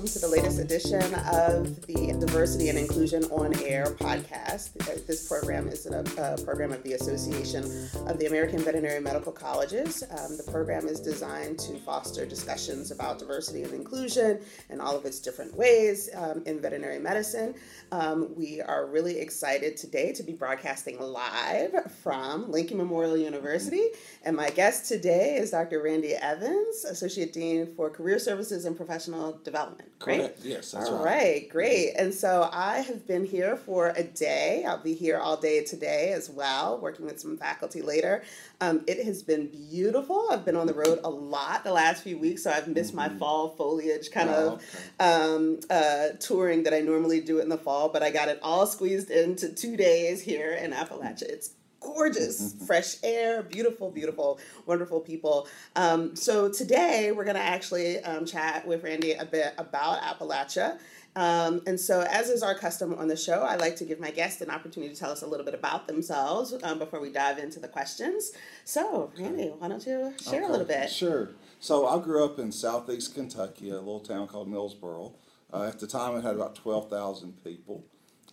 welcome to the latest edition of the Diversity and Inclusion on Air podcast. This program is a, a program of the Association of the American Veterinary Medical Colleges. Um, the program is designed to foster discussions about diversity and inclusion and all of its different ways um, in veterinary medicine. Um, we are really excited today to be broadcasting live from Lincoln Memorial University. And my guest today is Dr. Randy Evans, Associate Dean for Career Services and Professional Development. Right? Yes, that's all right. right. Great. And so I have been here for a day. I'll be here all day today as well, working with some faculty later. Um, it has been beautiful. I've been on the road a lot the last few weeks, so I've missed mm-hmm. my fall foliage kind oh, of okay. um, uh, touring that I normally do in the fall, but I got it all squeezed into two days here in Appalachia. It's gorgeous, mm-hmm. fresh air, beautiful, beautiful, wonderful people. Um, so today we're going to actually um, chat with Randy a bit about Appalachia. Um, and so, as is our custom on the show, I like to give my guests an opportunity to tell us a little bit about themselves um, before we dive into the questions. So, Randy, why don't you share okay. a little bit? Sure. So, I grew up in southeast Kentucky, a little town called Middlesboro. Uh, at the time, it had about 12,000 people.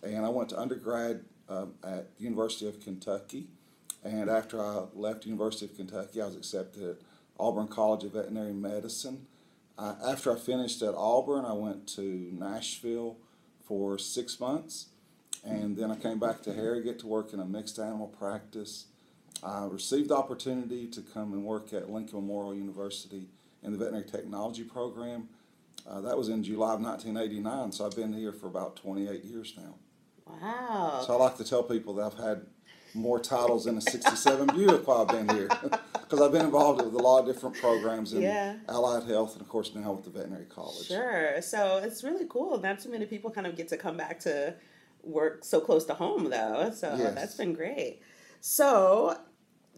And I went to undergrad um, at the University of Kentucky. And after I left the University of Kentucky, I was accepted at Auburn College of Veterinary Medicine. Uh, after I finished at Auburn, I went to Nashville for six months. And then I came back to Harrogate to work in a mixed animal practice. I received the opportunity to come and work at Lincoln Memorial University in the veterinary technology program. Uh, that was in July of 1989, so I've been here for about 28 years now. Wow. So I like to tell people that I've had more titles than a 67 Buick while I've been here. Because I've been involved with a lot of different programs in yeah. allied health and, of course, now with the veterinary college. Sure. So it's really cool. Not too many people kind of get to come back to work so close to home, though. So oh, yes. that's been great. So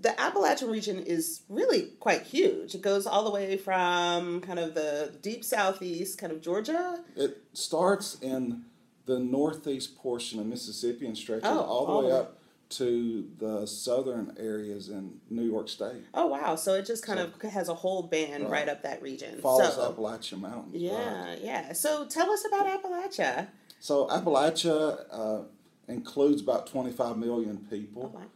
the Appalachian region is really quite huge. It goes all the way from kind of the deep southeast, kind of Georgia. It starts in the northeast portion of Mississippi and stretches oh, all the all way up to the southern areas in New York State. Oh wow! So it just kind so, of has a whole band right, right up that region. Follows so, Appalachian Mountains. Yeah, right. yeah. So tell us about Appalachia. So Appalachia uh, includes about twenty five million people. Oh, wow.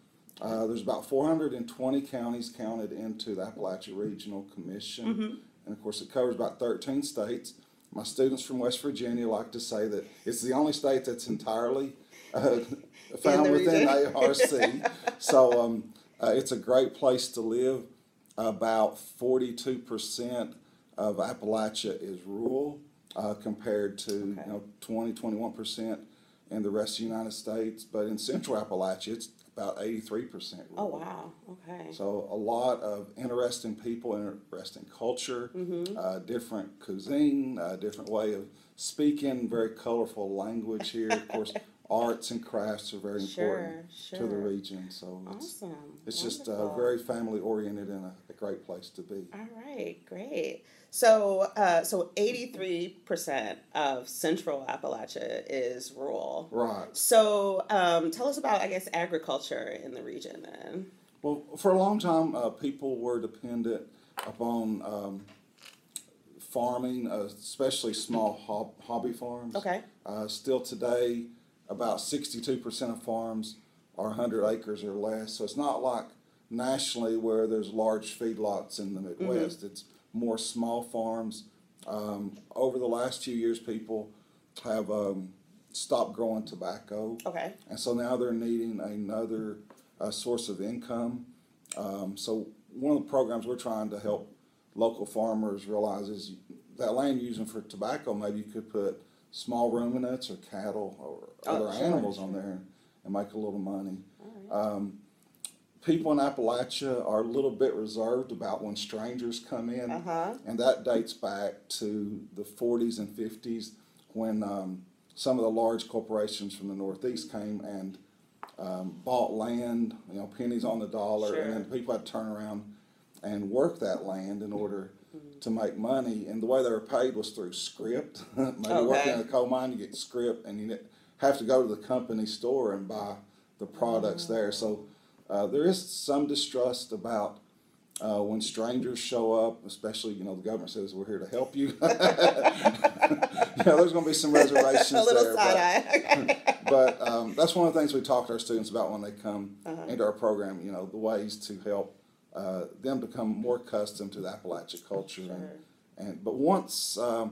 Uh, there's about 420 counties counted into the Appalachia Regional Commission. Mm-hmm. And of course, it covers about 13 states. My students from West Virginia like to say that it's the only state that's entirely uh, found within ARC. so um, uh, it's a great place to live. About 42% of Appalachia is rural uh, compared to okay. you know 20, 21% in the rest of the United States. But in central Appalachia, it's about 83%. Oh, wow. Okay. So a lot of interesting people, interesting culture, mm-hmm. uh, different cuisine, uh, different way of speaking, very colorful language here. Of course, arts and crafts are very important sure. to the region. So it's, awesome. it's just uh, very family oriented and a, a, great place to be. All right, great. So, uh, so eighty three percent of Central Appalachia is rural. Right. So, um, tell us about, I guess, agriculture in the region then. Well, for a long time, uh, people were dependent upon um, farming, uh, especially small hob- hobby farms. Okay. Uh, still today, about 62% of farms are 100 acres or less. So it's not like nationally where there's large feedlots in the Midwest. Mm-hmm. It's more small farms. Um, over the last few years, people have um, stopped growing tobacco. Okay. And so now they're needing another uh, source of income. Um, so one of the programs we're trying to help local farmers realize is that land you're using for tobacco, maybe you could put small ruminants or cattle or oh, other sure, animals sure. on there and make a little money. Um, people in Appalachia are a little bit reserved about when strangers come in, uh-huh. and that dates back to the 40s and 50s when um, some of the large corporations from the Northeast came and um, bought land, you know, pennies on the dollar, sure. and then people had to turn around and work that land in order mm-hmm. to make money. And the way they were paid was through scrip. Maybe okay. working in a coal mine, you get scrip, and you have to go to the company store and buy the products mm-hmm. there. So uh, there is some distrust about Uh, when strangers show up, especially, you know, the government says we're here to help you. you know, there's going to be some reservations a little there. side but- eye. but um, that's one of the things we talk to our students about when they come Uh-huh. into our program. You know, the ways to help uh, them become more accustomed to the Appalachia culture. And, and but once um,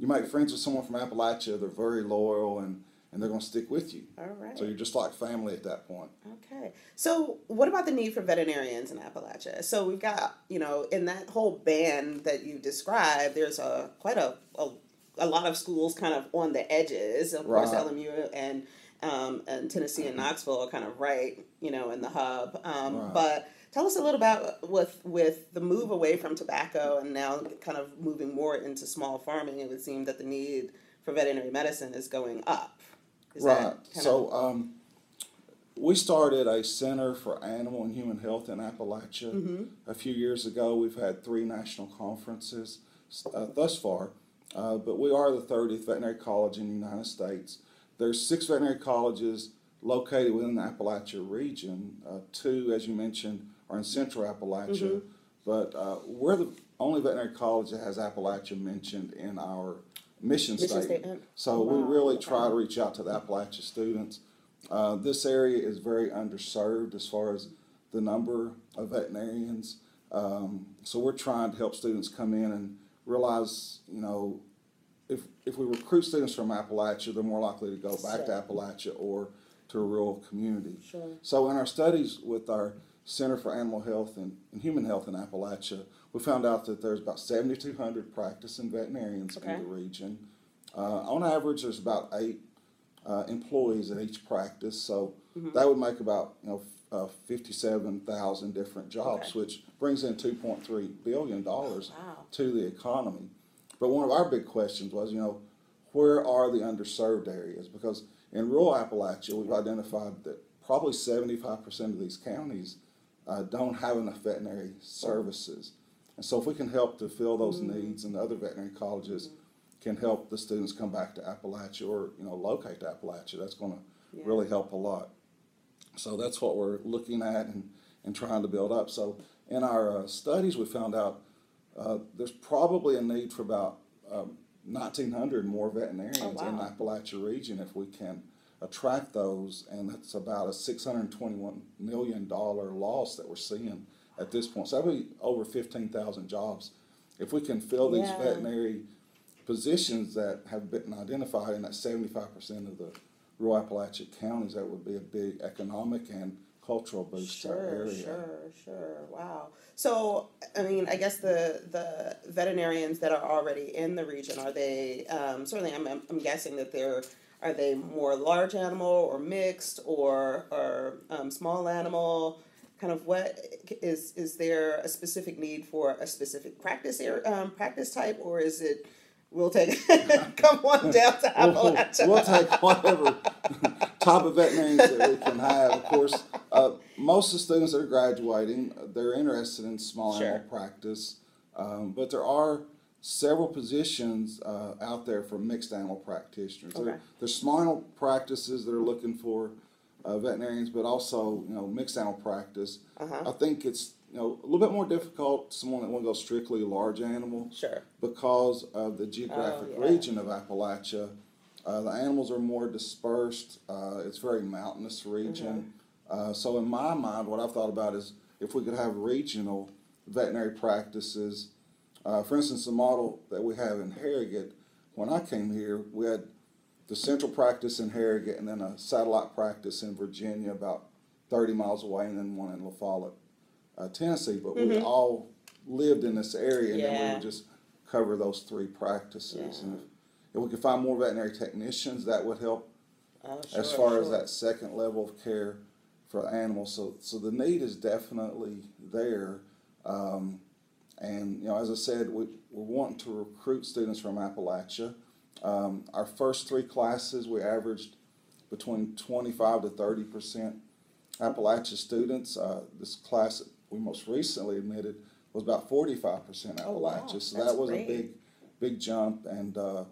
you make friends with someone from Appalachia, they're very loyal and, and they're going to stick with you. All right. So you're just like family at that point. Okay. So, what about the need for veterinarians in Appalachia? So, we've got, you know, in that whole band that you described, there's a quite a, a, a lot of schools kind of on the edges. Of course, LMU and um, and Tennessee and Knoxville are kind of right, you know, in the hub. Um, Right. But tell us a little about with with the move away from tobacco and now kind of moving more into small farming. It would seem that the need for veterinary medicine is going up. Is right. So um, we started a Center for Animal and Human Health in Appalachia Mm-hmm. a few years ago. We've had three national conferences uh, thus far, uh, but we are the 30th veterinary college in the United States. There's six veterinary colleges located within the Appalachia region. Uh, two, as you mentioned, are in Central Appalachia, Mm-hmm. but uh, we're the only veterinary college that has Appalachia mentioned in our mission, Mission statement. statement. So we really okay. try to reach out to the Appalachia students. Uh, this area is very underserved as far as the number of veterinarians. Um, so we're trying to help students come in and realize, you know, if, if we recruit students from Appalachia, they're more likely to go back to Appalachia or to a rural community. Sure. So in our studies with our Center for Animal Health and, and Human Health in Appalachia, we found out that there's about 7,200 practicing veterinarians Okay. in the region. Uh, on average, there's about eight uh, employees at each practice, so Mm-hmm. that would make about you know f- uh, 57,000 different jobs, Okay. which brings in 2.3 billion dollars Wow. to the economy. But one of our big questions was, you know, where are the underserved areas? Because in rural Appalachia, we've identified that probably 75% of these counties uh, don't have enough veterinary services. And so if we can help to fill those Mm-hmm. needs and the other veterinary colleges can help the students come back to Appalachia or, you know, locate to Appalachia, that's going to Yeah. really help a lot. So that's what we're looking at and, and trying to build up. So in our uh, studies, we found out uh, there's probably a need for about um, 1,900 more veterinarians Oh, wow. in the Appalachia region if we can attract those, and that's about a 621 million dollar loss that we're seeing at this point. So that'll be over 15,000 jobs. If we can fill these Yeah. veterinary positions that have been identified in that 75% of the rural Appalachian counties, that would be a big economic and cultural boost to our Sure, area. sure, sure. Wow. So, I mean, I guess the the veterinarians that are already in the region are they um, certainly? I'm, I'm I'm guessing that they're are they more large animal or mixed or or um, small animal? Kind of what is is there a specific need for a specific practice area, um, practice type, or is it? We'll take come on down to Appalachia. we'll take whatever type of veterinarians that we can have. Of course, uh, most of the students that are graduating, they're interested in small animal practice, um, but there are several positions uh, out there for mixed animal practitioners. Okay. There, there's small animal practices that are looking for uh, veterinarians, but also you know mixed animal practice. Uh-huh. I think it's you know a little bit more difficult someone that want to go strictly large animal Sure. because of the geographic Oh, yeah. region of Appalachia. Uh, the animals are more dispersed. Uh, it's very mountainous region. Mm-hmm. Uh, so, in my mind, what I've thought about is if we could have regional veterinary practices. Uh, for instance, the model that we have in Harrogate, when I came here, we had the central practice in Harrogate and then a satellite practice in Virginia, about 30 miles away, and then one in La Follette, uh, Tennessee. But we all lived in this area, and then we Mm-hmm. Would just cover those three practices. Yeah. And if, if we could find more veterinary technicians, that would help Oh, as sure, far as that second level of care for animals. So, so the need is definitely there. Um, and, you know, as I said, we, we're wanting to recruit students from Appalachia. Um, our first three classes, we averaged between 25 to 30 percent Appalachia students. Uh, this class we most recently admitted was about 45 percent Oh, wow. Appalachia. So That's that was great. a big, big jump. And uh,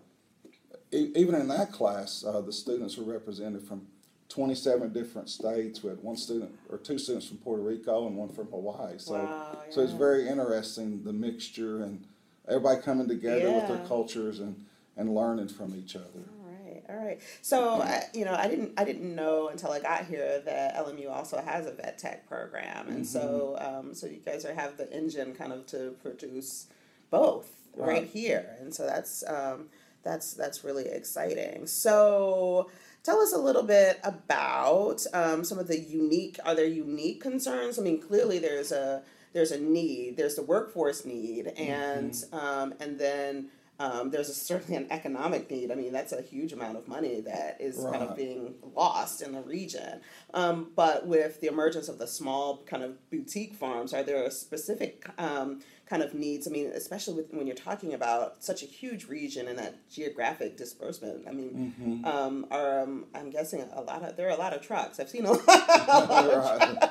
e- even in that class, uh, the students were represented from 27 different states. We had one student or two students from Puerto Rico and one from Hawaii. So, Wow, so it's very interesting the mixture and everybody coming together with their cultures and, and learning from each other. All right, all right. So, I, you know, I didn't, I didn't know until I got here that LMU also has a vet tech program, and so, um, so you guys are have the engine kind of to produce both right, Right. here, and so that's um, that's that's really exciting. So. Tell us a little bit about um, some of the unique. Are there unique concerns? I mean, clearly there's a there's a need. There's the workforce need, and um, and then um, there's a, certainly an economic need. I mean, that's a huge amount of money that is kind of being lost in the region. Um, but with the emergence of the small kind of boutique farms, are there specific um, kind of needs? I mean, especially with, when you're talking about such a huge region and that geographic disbursement. I mean, um, are um, I'm guessing a lot of there are a lot of trucks. I've seen a lot. Right.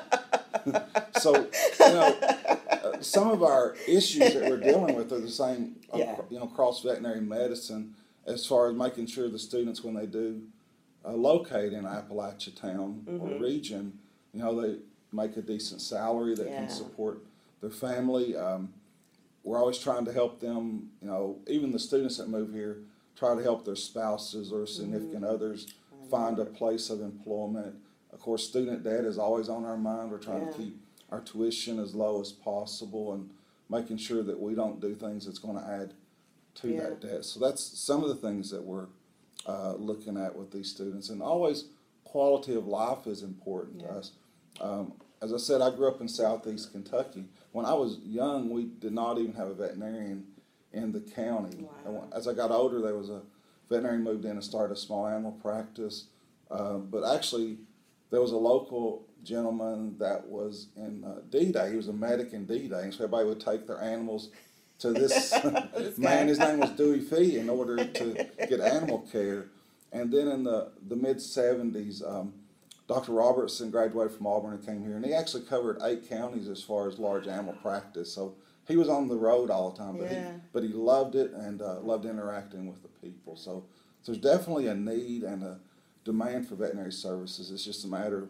so, you know, some of our issues that we're dealing with are the same, uh, Yeah. you know, across veterinary medicine, as far as making sure the students, when they do uh, locate in Appalachia town or region, you know, they make a decent salary that Yeah. can support their family. Um, we're always trying to help them, you know, even the students that move here, try to help their spouses or significant others find a place of employment. Of course, student debt is always on our mind. We're trying Yeah. to keep our tuition as low as possible and making sure that we don't do things that's going to add to Yeah. that debt. So that's some of the things that we're uh, looking at with these students. And always, quality of life is important Yeah. to us. Um, as I said, I grew up in southeast Kentucky. When I was young, we did not even have a veterinarian in the county. And when- As I got older, there was a veterinarian moved in and started a small animal practice. Uh, but actually, there was a local gentleman that was in uh, D-Day. He was a medic in D-Day, and so everybody would take their animals to this, man. His name was Dewey Fee in order to get animal care. And then in the, the mid 70s, um, Dr. Robertson graduated from Auburn and came here, and he actually covered eight counties as far as large animal practice. So he was on the road all the time, but Yeah. he but he loved it and uh, loved interacting with the people. So, so there's definitely a need and a demand for veterinary services. It's just a matter of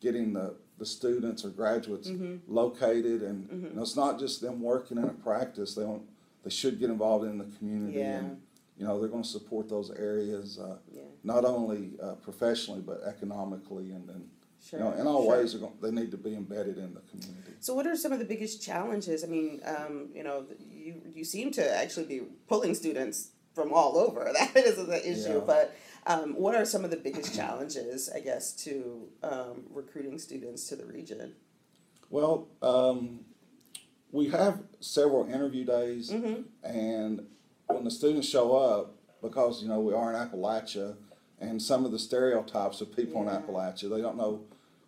getting the, the students or graduates Mm-hmm. located, and you know, it's not just them working in a practice. They want they should get involved in the community, Yeah. and you know they're going to support those areas uh, Yeah. not only uh, professionally but economically, and then Sure. you know in all sure. ways they're going, they need to be embedded in the community. So, what are some of the biggest challenges? I mean, um, you know, you you seem to actually be pulling students from all over. That is the issue. Yeah. But um, what are some of the biggest challenges, I guess, to um, recruiting students to the region? Well, um, we have several interview days, Mm-hmm. and when the students show up, because you know we are in Appalachia, and some of the stereotypes of people Yeah. in Appalachia, they don't know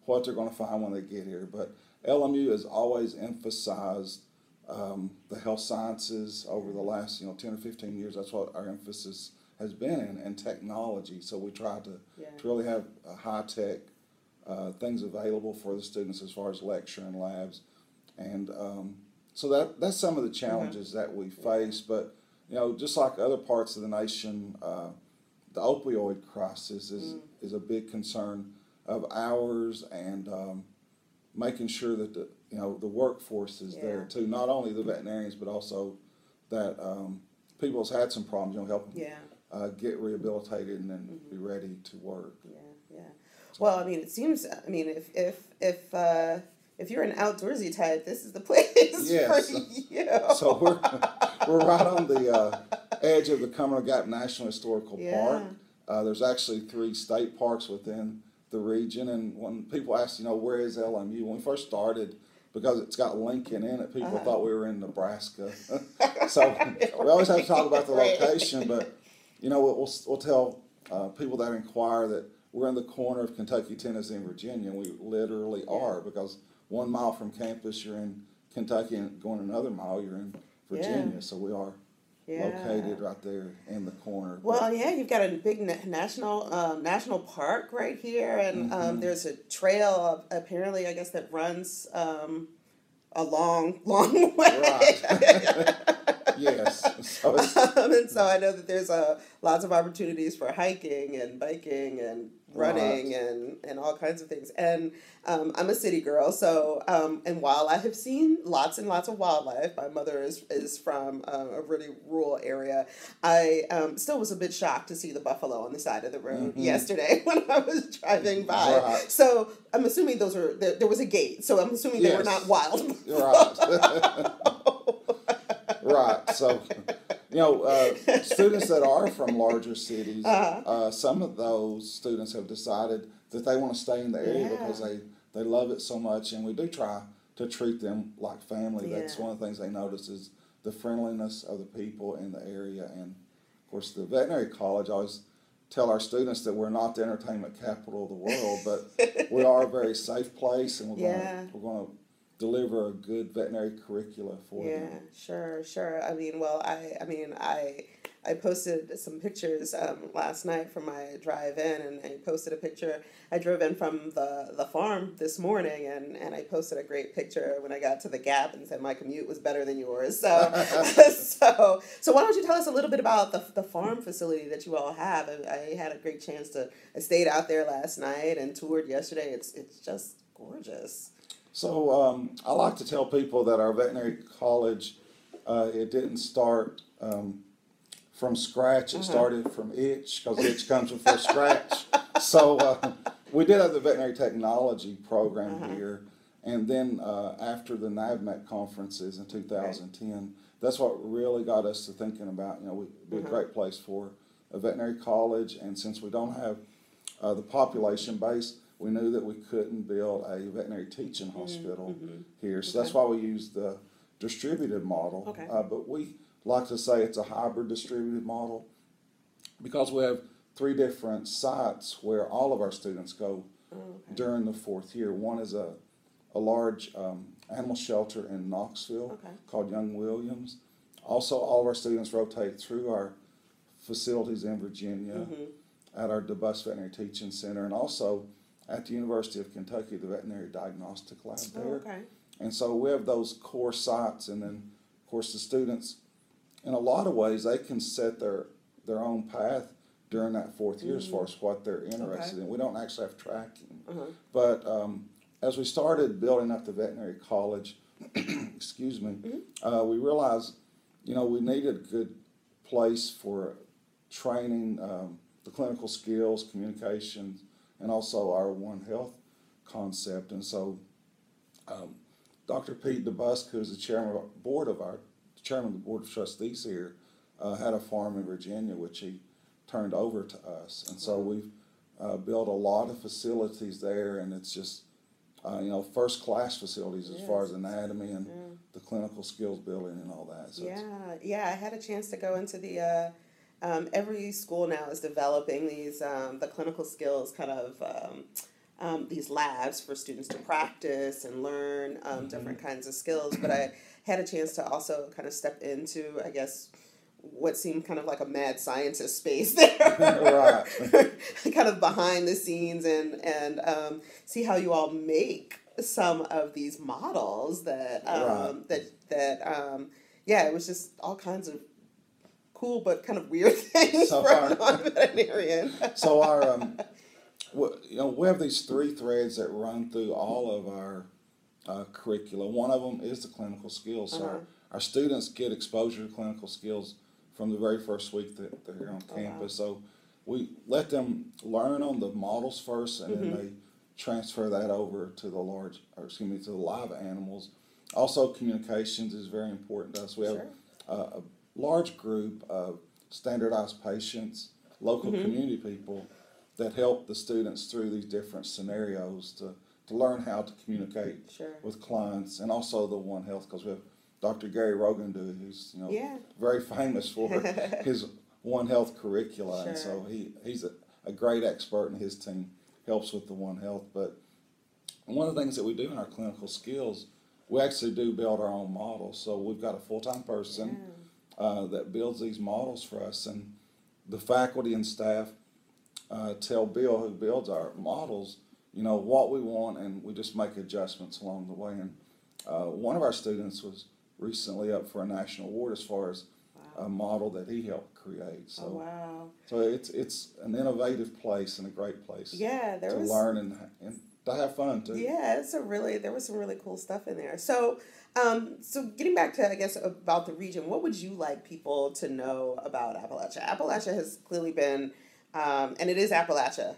what they're going to find when they get here. But LMU has always emphasized um, the health sciences over the last you know ten or fifteen years. That's what our emphasis has been in, and technology. So we try to, Yeah. to really have uh, high tech uh, things available for the students as far as lecture and labs, and um, so that that's some of the challenges that we face. But you know, just like other parts of the nation, uh, the opioid crisis is is a big concern of ours, and um, making sure that the you know the workforce is there too. Not only the veterinarians, but also that um, people has had some problems. You know, help them Yeah. Uh, get rehabilitated and then be ready to work. Yeah, yeah. Well, I mean, it seems. I mean, if if if uh, if you're an outdoorsy type, this is the place Yes. for you. So we're we're right on the uh, edge of the Cumberland Gap National Historical Yeah. Park. Uh, there's actually three state parks within the region, and when people ask, you know, where is LMU? When we first started, because it's got Lincoln in it, people Uh-huh. thought we were in Nebraska. so we always have to talk about the location, but you know, we'll we'll, tell uh, people that inquire that we're in the corner of Kentucky, Tennessee, and Virginia. We literally are because one mile from campus, you're in Kentucky, and going another mile, you're in Virginia. Yeah. So we are Yeah. located right there in the corner. Well, yeah, you've got a big na- national um, national park right here, and um, there's a trail apparently, I guess, that runs um, a long, long way. yes. So um, and so I know that there's uh, lots of opportunities for hiking and biking and running and, and all kinds of things. And um, I'm a city girl, so um, and while I have seen lots and lots of wildlife, my mother is is from uh, a really rural area. I um, still was a bit shocked to see the buffalo on the side of the road Mhm. yesterday when I was driving by. Right. So I'm assuming those are there, there was a gate, so I'm assuming they were not wild. Right. right. So, you know, uh, students that are from larger cities, Uh-huh. uh, some of those students have decided that they want to stay in the area Yeah. because they, they love it so much, and we do try to treat them like family. That's one of the things they notice is the friendliness of the people in the area, and of course, the veterinary college always tell our students that we're not the entertainment capital of the world, but we are a very safe place, and we're Yeah. going to we're going to deliver a good veterinary curricula for Yeah, them. sure, sure. I mean, well, I, I mean, I, I posted some pictures um, last night from my drive in, and I posted a picture. I drove in from the, the farm this morning, and, and I posted a great picture when I got to the Gap and said my commute was better than yours. So, so, so why don't you tell us a little bit about the, the farm facility that you all have? I, I had a great chance to. I stayed out there last night and toured yesterday. It's it's just gorgeous. So um, I like to tell people that our veterinary college, uh, it didn't start um, from scratch. It Uh-huh. started from itch because itch comes before scratch. So uh, we did have the veterinary technology program Uh-huh. here, and then uh, after the NAVMEC conferences in 2010, that's what really got us to thinking about. You know, we'd be a Uh-huh. great place for a veterinary college, and since we don't have uh, the population base, we knew that we couldn't build a veterinary teaching hospital here. So that's why we used the distributed model. Okay. Uh, but we like to say it's a hybrid distributed model because we have three different sites where all of our students go Oh, okay. during the fourth year. One is a, a large um, animal shelter in Knoxville Okay. called Young Williams. Also, all of our students rotate through our facilities in Virginia Mhm. at our DeBusk Veterinary Teaching Center and also at the University of Kentucky, the Veterinary Diagnostic Lab Oh, there. okay. And so we have those core sites, and then, of course, the students, in a lot of ways, they can set their, their own path during that fourth year as far as what they're interested in. We don't actually have tracking. Uh-huh. But um, as we started building up the veterinary college, excuse me, uh, we realized, you know, we needed a good place for training um, the clinical skills, communications, and also our One Health concept. And so, um, Dr. Pete DeBusk, who's the chairman of our board of our chairman of the board of trustees here, uh, had a farm in Virginia which he turned over to us, and so we've uh, built a lot of facilities there, and it's just uh, you know first class facilities as far as anatomy and Yeah. the clinical skills building and all that. So Yeah, yeah. I had a chance to go into the. Um, every school now is developing these um, the clinical skills kind of um, um, these labs for students to practice and learn um, different kinds of skills. But I had a chance to also kind of step into, I guess, what seemed kind of like a mad scientist space there, kind of behind the scenes and and um, see how you all make some of these models that um, Right. that that um, yeah, it was just all kinds of cool but kind of weird things So for a our- non-veterinarian. so our um, we, you know we have these three threads that run through all of our uh, curricula. One of them is the clinical skills. So Uh-huh. our, our students get exposure to clinical skills from the very first week that they're here on Oh, wow. campus. So we let them learn on the models first, and Mm-hmm. then they transfer that over to the large, or excuse me, to the live animals. Also, communications is very important to us. We have Sure. a, a large group of standardized patients, local Mm-hmm. community people that help the students through these different scenarios to, to learn how to communicate Sure. with clients and also the One Health because we have Dr. Gary Rogan, do who's you know Yeah. very famous for his One Health curricula, and so he he's a, a great expert, and his team helps with the One Health. But one of the things that we do in our clinical skills, we actually do build our own models. So we've got a full time person uh, that builds these models for us, and the faculty and staff uh, tell Bill, who builds our models, you know what we want, and we just make adjustments along the way. And uh, one of our students was recently up for a national award as far as a model that he helped create. So, Oh wow. so it's it's an innovative place and a great place Yeah, there to was learn and and to have fun too. Yeah, it's a really there was some really cool stuff in there. So, um, so getting back to I guess about the region, what would you like people to know about Appalachia? Appalachia has clearly been, um, and it is Appalachia,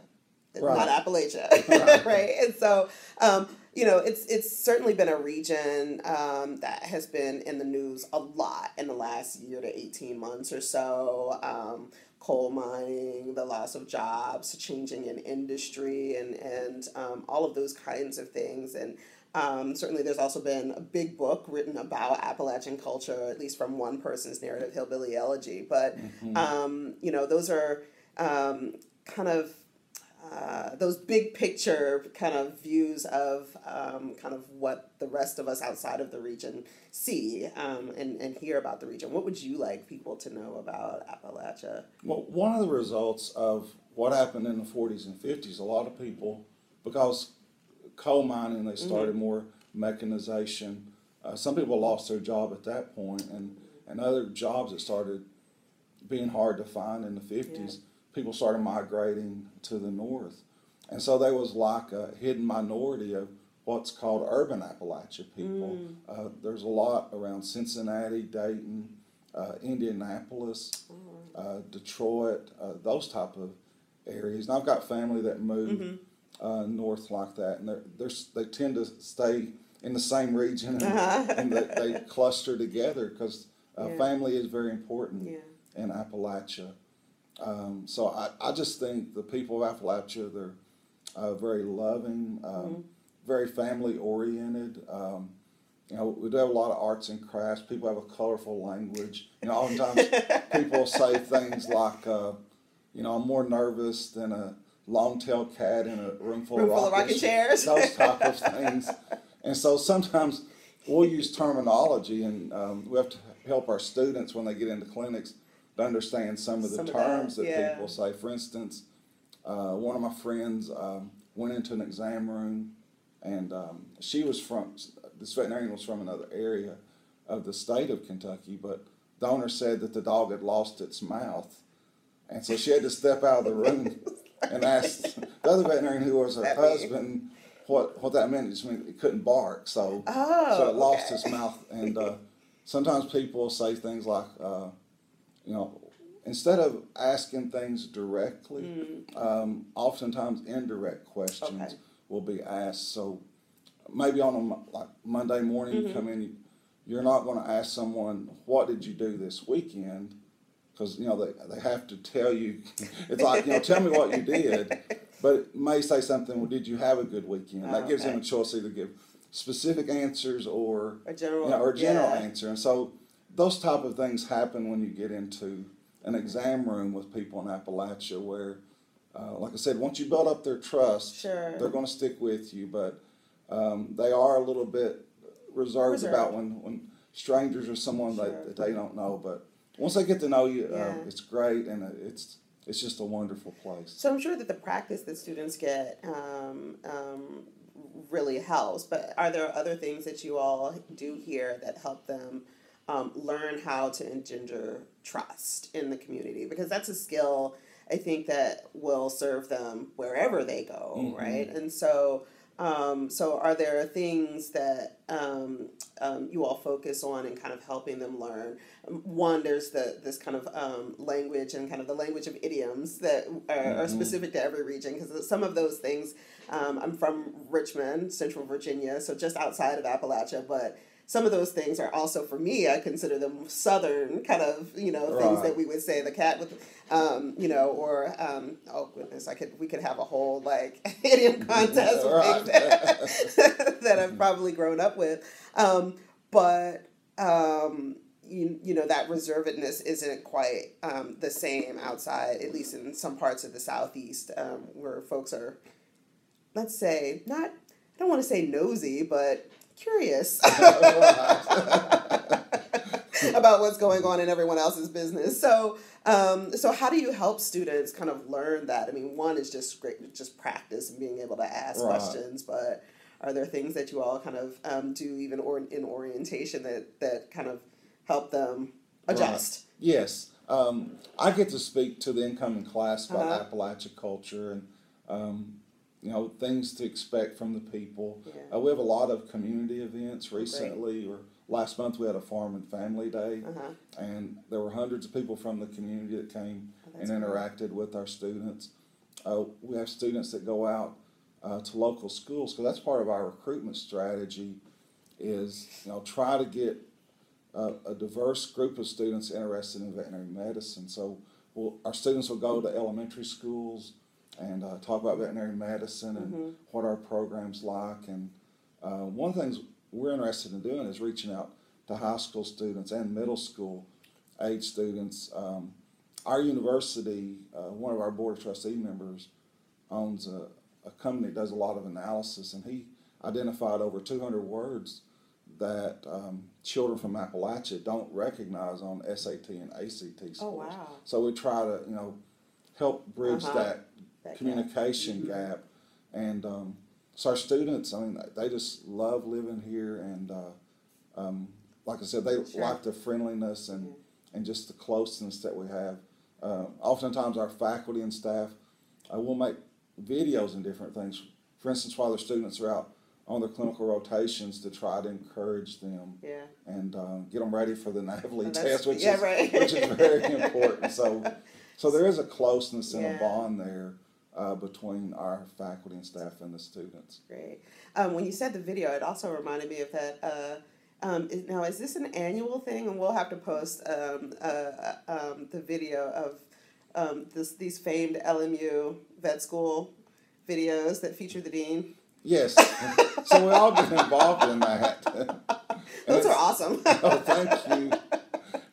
Right. not Appalachia, Right. right? And so, um, you know, it's it's certainly been a region um, that has been in the news a lot in the last year to eighteen months or so. Um, coal mining, the loss of jobs, changing in industry, and and um, all of those kinds of things. And um, certainly, there's also been a big book written about Appalachian culture, at least from one person's narrative, Hillbilly Elegy. But um, you know, those are um, kind of uh, those big picture kind of views of um, kind of what the rest of us outside of the region see um, and, and hear about the region. What would you like people to know about Appalachia? Well, one of the results of what happened in the 40s and 50s, a lot of people, because coal mining, they started more mechanization. Uh, some people lost their job at that point, and, and other jobs that started being hard to find in the 50s, people started migrating to the north. And so there was like a hidden minority of what's called urban Appalachia people. Uh, there's a lot around Cincinnati, Dayton, uh, Indianapolis, uh, Detroit, uh, those type of areas. And I've got family that moved uh, north like that, and they're, they're, they tend to stay in the same region and, Uh-huh. and they, they cluster together because uh, Yeah. family is very important Yeah. in Appalachia. Um, so I, I just think the people of Appalachia, they're uh, very loving, um, Mm-hmm. very family oriented. Um, you know, we do have a lot of arts and crafts. People have a colorful language. You know, oftentimes people say things like, uh, you know, I'm more nervous than a long-tailed cat in a room full Room of full of rocking rocking chairs. Those type of things. And so sometimes we'll use terminology, and um, we have to help our students when they get into clinics to understand some of the Some of terms that, that, yeah. people say. For instance, uh, one of my friends um, went into an exam room, and um, she was from this veterinarian was from another area of the state of Kentucky, but the owner said that the dog had lost its mouth, and so she had to step out of the room and asked the other veterinarian who was her That mean? husband what what that meant. It just meant it couldn't bark, so Oh, so it lost okay. its mouth. And uh, sometimes people say things like, uh, you know, instead of asking things directly, um, oftentimes indirect questions Mm. Okay. will be asked. So maybe on a like Monday morning Mm-hmm. you come in, you're not going to ask someone what did you do this weekend, because you know they they have to tell you. It's like you know, tell me what you did, but it may say something. Well, did you have a good weekend? Oh, that gives them a choice either give specific answers or A general, you know, or a general yeah. answer. And so those type of things happen when you get into an exam room with people in Appalachia where, uh, like I said, once you build up their trust, Sure. they're going to stick with you. But um, they are a little bit reserved, Reserved. about when, when strangers or someone Sure. that, that they don't know. But once I get to know you, uh, it's great and it's it's just a wonderful place. So I'm sure that the practice that students get um, um, really helps. But are there other things that you all do here that help them um, learn how to engender trust in the community? Because that's a skill I think that will serve them wherever they go, Mhm. right? And so. Um, so are there things that um, um, you all focus on in kind of helping them learn? Um, One, there's the this kind of um, language and kind of the language of idioms that are, are Mhm. specific to every region because some of those things. Um, I'm from Richmond, Central Virginia, so just outside of Appalachia, but some of those things are also for me. I consider them southern kind of you know things that we would say the cat with, um, you know, or um, oh goodness, I could we could have a whole like idiom contest Right. that, that I've probably grown up with, um, but. Um, you, you know that reservedness isn't quite um, the same outside, at least in some parts of the southeast, um, where folks are, let's say, not I don't want to say nosy, but curious about what's going on in everyone else's business. So, um, so how do you help students kind of learn that? I mean, one is just great, just practice and being able to ask Right. questions, but are there things that you all kind of um, do even or in orientation that that kind of help them adjust? Yes, um, I get to speak to the incoming class about Uh-huh. Appalachia culture and um, you know things to expect from the people. Yeah. Uh, we have a lot of community events recently, or last month we had a farm and family day, Uh-huh. and there were hundreds of people from the community that came Oh, and great. interacted with our students. Uh, we have students that go out uh, to local schools because that's part of our recruitment strategy. Is you know try to get a, a diverse group of students interested in veterinary medicine. So we'll, our students will go to elementary schools and uh, talk about veterinary medicine and Mm-hmm. what our program's like. And uh, one of the things we're interested in doing is reaching out to high school students and middle school age students. Um, our university, uh, one of our board of trustee members, owns a, a company that does a lot of analysis, and he identified over 200 words that um, children from Appalachia don't recognize on SAT and ACT scores. Oh, wow. So we try to, you know, help bridge Uh-huh. that That gap. communication Mhm. gap, and um, so our students, I mean, they just love living here, and uh, um, like I said, they Sure. like the friendliness and Yeah. and just the closeness that we have. Uh, oftentimes, our faculty and staff uh, will make videos and different things. For instance, while the students are out on their clinical rotations, to try to encourage them Yeah. and uh, get them ready for the NAVLE Oh, test, which yeah, is right. which is very important. So, so there is a closeness and Yeah. a bond there uh, between our faculty and staff and the students. Great. Um, when you said the video, it also reminded me of that. Uh, um, is, now, is this an annual thing? And we'll have to post um, uh, um, the video of um, this, these famed LMU vet school videos that feature the dean. Yes, so we all get involved in that. Those are awesome. Oh, thank you.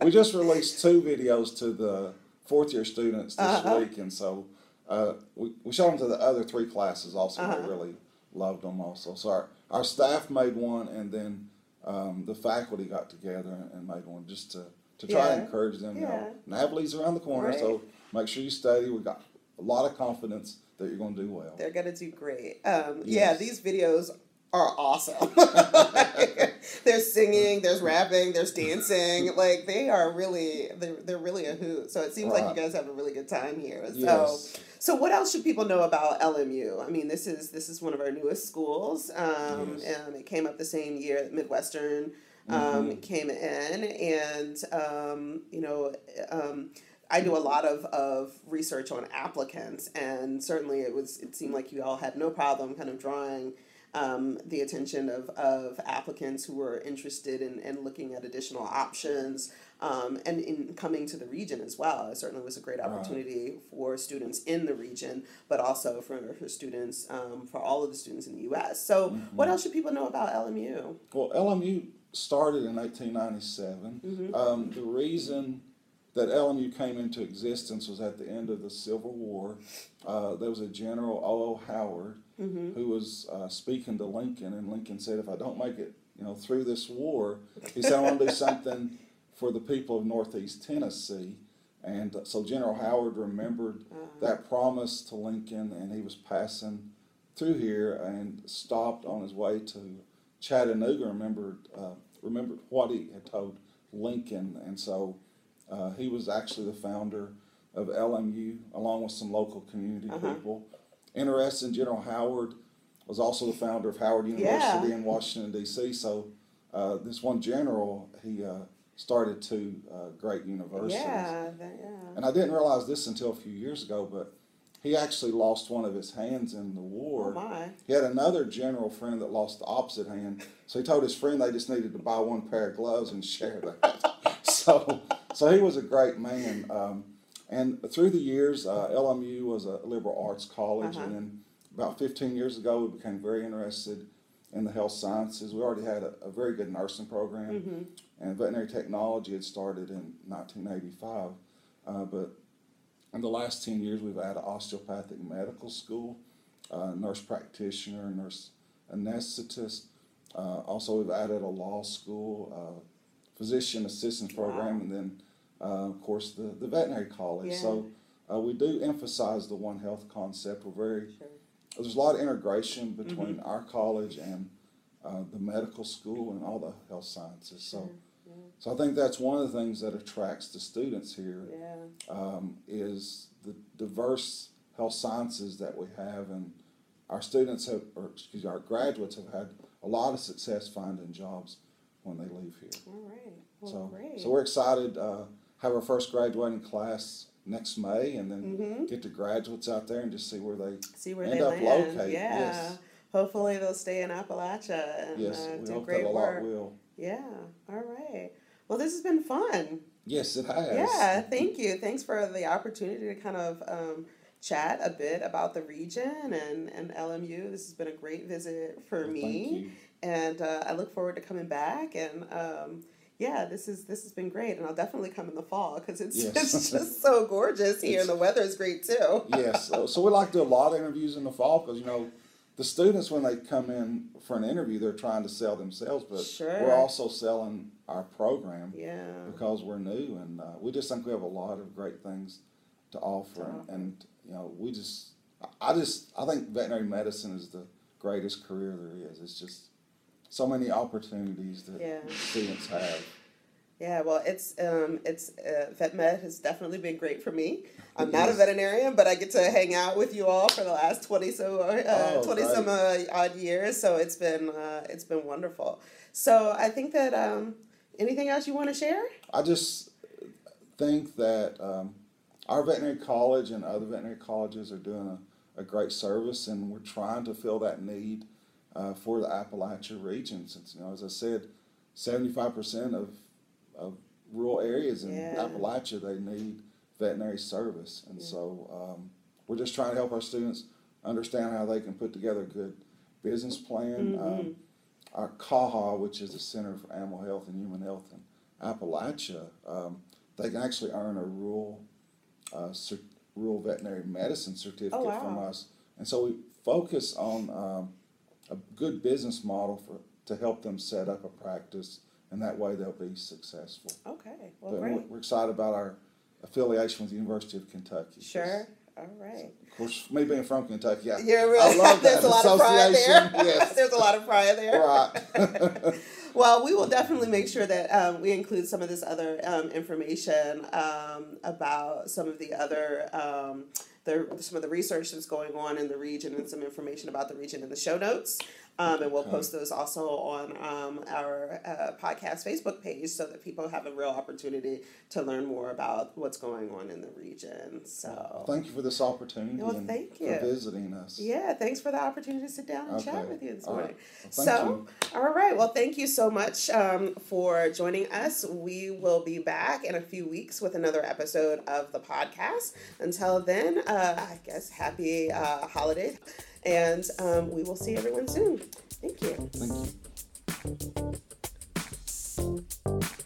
We just released two videos to the fourth year students this Uh-huh. week, and so uh, we, we showed them to the other three classes also. Uh-huh. They really loved them also. So our, our staff made one, and then um, the faculty got together and, and made one just to, to try Yeah. to encourage them. You know, Yeah. Around the corner, so make sure you study. We got a lot of confidence that you're going to do well. They're gonna do great. Um, Yeah, these videos are awesome. there's singing, there's rapping, there's dancing. Like they are really, they're, they're really a hoot. So it seems like you guys have a really good time here. So, Yes. So what else should people know about LMU? I mean, this is this is one of our newest schools. Um, Yes. and it came up the same year that Midwestern Mm-hmm. um, came in, and um, you know. Um, I do a lot of, of research on applicants, and certainly it was it seemed like you all had no problem kind of drawing um, the attention of, of applicants who were interested in, in looking at additional options um, and in coming to the region as well. It certainly was a great opportunity for students in the region, but also for, for students, um, for all of the students in the U.S. So, what else should people know about LMU? Well, LMU started in 1897. Mm-hmm. Um, the reason that LMU came into existence was at the end of the Civil War. Uh, there was a General O. O. Howard Mm-hmm. who was uh, speaking to Lincoln, and Lincoln said, "If I don't make it, you know, through this war, he said I want to do something for the people of Northeast Tennessee." And uh, so General Howard remembered that promise to Lincoln, and he was passing through here and stopped on his way to Chattanooga. Remembered uh, remembered what he had told Lincoln, and so uh, he was actually the founder of LMU, along with some local community Uh-huh. people. Interesting, General Howard was also the founder of Howard University Yeah. in Washington D.C. So uh, this one general, he uh, started two uh, great universities. Yeah, that, yeah. And I didn't realize this until a few years ago, but he actually lost one of his hands in the war. Oh my. He had another general friend that lost the opposite hand, so he told his friend they just needed to buy one pair of gloves and share that. so, so he was a great man. Um, and through the years, uh, LMU was a liberal arts college, Uh-huh. and then about 15 years ago, we became very interested in the health sciences. We already had a, a very good nursing program, Mm-hmm. and veterinary technology had started in 1985. Uh, but in the last 10 years, we've added osteopathic medical school, uh, nurse practitioner, nurse anesthetist. Uh, also, we've added a law school, uh, physician assistance program, Wow. and then, uh, of course, the, the veterinary college. So uh, we do emphasize the One Health concept. We're very Sure. there's a lot of integration between our college and uh, the medical school and all the health sciences. So So I think that's one of the things that attracts the students here Yeah. um, is the diverse health sciences that we have, and our students have, or excuse me, our graduates have had a lot of success finding jobs when they leave here. All right. Well, So, great. so we're excited. Uh, have our first graduating class next May, and then Mhm. get the graduates out there and just see where they. See where end they up land. located, Yeah. yes. Hopefully they'll stay in Appalachia and Yes, uh, do hope great that a lot work. will. Yeah. All right. Well, this has been fun. Yes, it has. Yeah, thank you. Thanks for the opportunity to kind of um, chat a bit about the region and, and LMU. This has been a great visit for Well, me, Thank you. and uh, I look forward to coming back. And um, yeah, this is this has been great, and I'll definitely come in the fall because it's Yes. it's just so gorgeous here, and the weather is great too. yes. So, so we like to do a lot of interviews in the fall because you know the students when they come in for an interview they're trying to sell themselves, but Sure. we're also selling our program Yeah. because we're new and uh, we just think we have a lot of great things to offer, To and, and you know we just I just I think veterinary medicine is the greatest career there is. It's just so many opportunities that Yeah. students have. Yeah, well, it's um, it's uh, vet med has definitely been great for me. I'm not a veterinarian, but I get to hang out with you all for the last twenty so uh, Oh, twenty some uh, odd years. So it's been uh, it's been wonderful. So I think that um, anything else you want to share? I just think that um, our veterinary college and other veterinary colleges are doing a, a great service, and we're trying to fill that need uh, for the Appalachia region. Since you know, as I said, seventy-five percent of of rural areas in Yeah. Appalachia they need veterinary service, and Yeah. so um, we're just trying to help our students understand how they can put together a good business plan. Mhm. Um, our CAHA, which is the Center for Animal Health and Human Health in Appalachia, um, they can actually earn a rural, uh, cer- rural veterinary medicine certificate wow. from us. And so we focus on um, a good business model for to help them set up a practice, and that way they'll be successful. Okay, well, But great. we're, excited about our affiliation with the University of Kentucky. Sure. All right. Of course, me being from Kentucky, I, You're I really, love that there's a lot of pride there. Yes. there's a lot of pride there. right. Well, we will definitely make sure that um, we include some of this other um, information um, about some of the other um, the some of the research that's going on in the region and some information about the region in the show notes. Um, and we'll Okay. post those also on um, our uh, podcast Facebook page so that people have a real opportunity to learn more about what's going on in the region. So, Thank you for this opportunity Well, and thank for visiting us. yeah, thanks for the opportunity to sit down and chat with you this All right. morning. Well, so, all right. Well, thank you so much um, for joining us. We will be back in a few weeks with another episode of the podcast. Until then, uh, I guess happy uh, holidays, and um, we will see everyone soon. Thank you. Thank you.